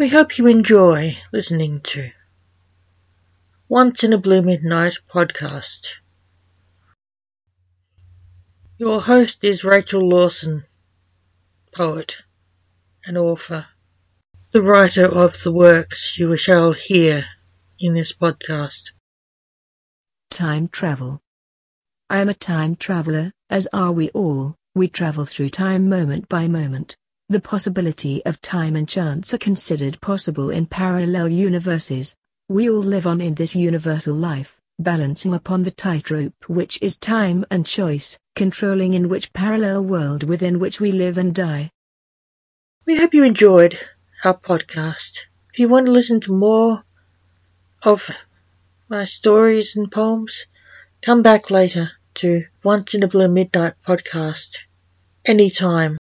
We hope you enjoy listening to Once in a Blue Midnight podcast. Your host is Rachel Lawson, poet and author, the writer of the works you shall hear in this podcast. Time travel. I am a time traveler, as are we all, we travel through time moment by moment. The possibility of time and chance are considered possible in parallel universes. We all live on in this universal life, balancing upon the tightrope which is time and choice, controlling in which parallel world within which we live and die. We hope you enjoyed our podcast. If you want to listen to more of my stories and poems, come back later to Once in a Blue Midnight podcast anytime.